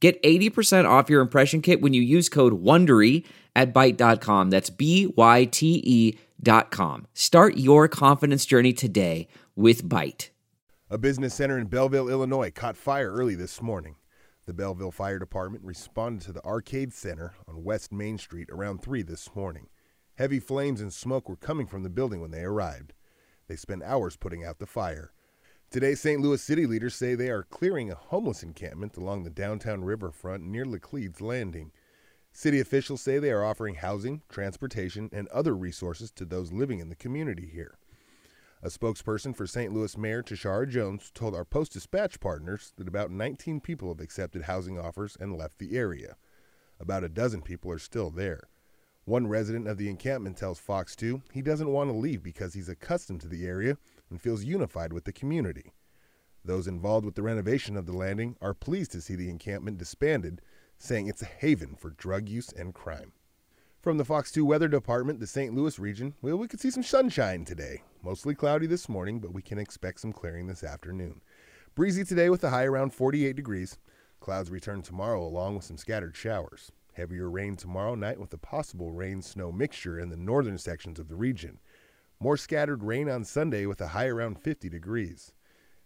Get 80% off your impression kit when you use code WONDERY at Byte.com. That's B-Y-T-E dot com. Start your confidence journey today with Byte. A business center in Belleville, Illinois caught fire early this morning. The Belleville Fire Department responded to the Arcade Center on West Main Street around 3 this morning. Heavy flames and smoke were coming from the building when they arrived. They spent hours putting out the fire. Today, St. Louis city leaders say they are clearing a homeless encampment along the downtown riverfront near Laclede's Landing. City officials say they are offering housing, transportation, and other resources to those living in the community here. A spokesperson for St. Louis Mayor Tishaura Jones told our Post Dispatch partners that about 19 people have accepted housing offers and left the area. About a dozen people are still there. One resident of the encampment tells Fox 2 he doesn't want to leave because he's accustomed to the area and feels unified with the community. Those involved with the renovation of the landing are pleased to see the encampment disbanded, saying it's a haven for drug use and crime. From the Fox 2 Weather Department, the St. Louis region, well, we could see some sunshine today. Mostly cloudy this morning, but we can expect some clearing this afternoon. Breezy today with a high around 48 degrees. Clouds return tomorrow along with some scattered showers. Heavier rain tomorrow night with a possible rain snow mixture in the northern sections of the region. More scattered rain on Sunday with a high around 50 degrees.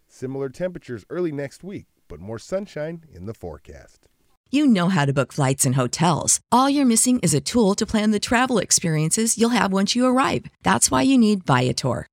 Similar temperatures early next week, but more sunshine in the forecast. You know how to book flights and hotels. All you're missing is a tool to plan the travel experiences you'll have once you arrive. That's why you need Viator.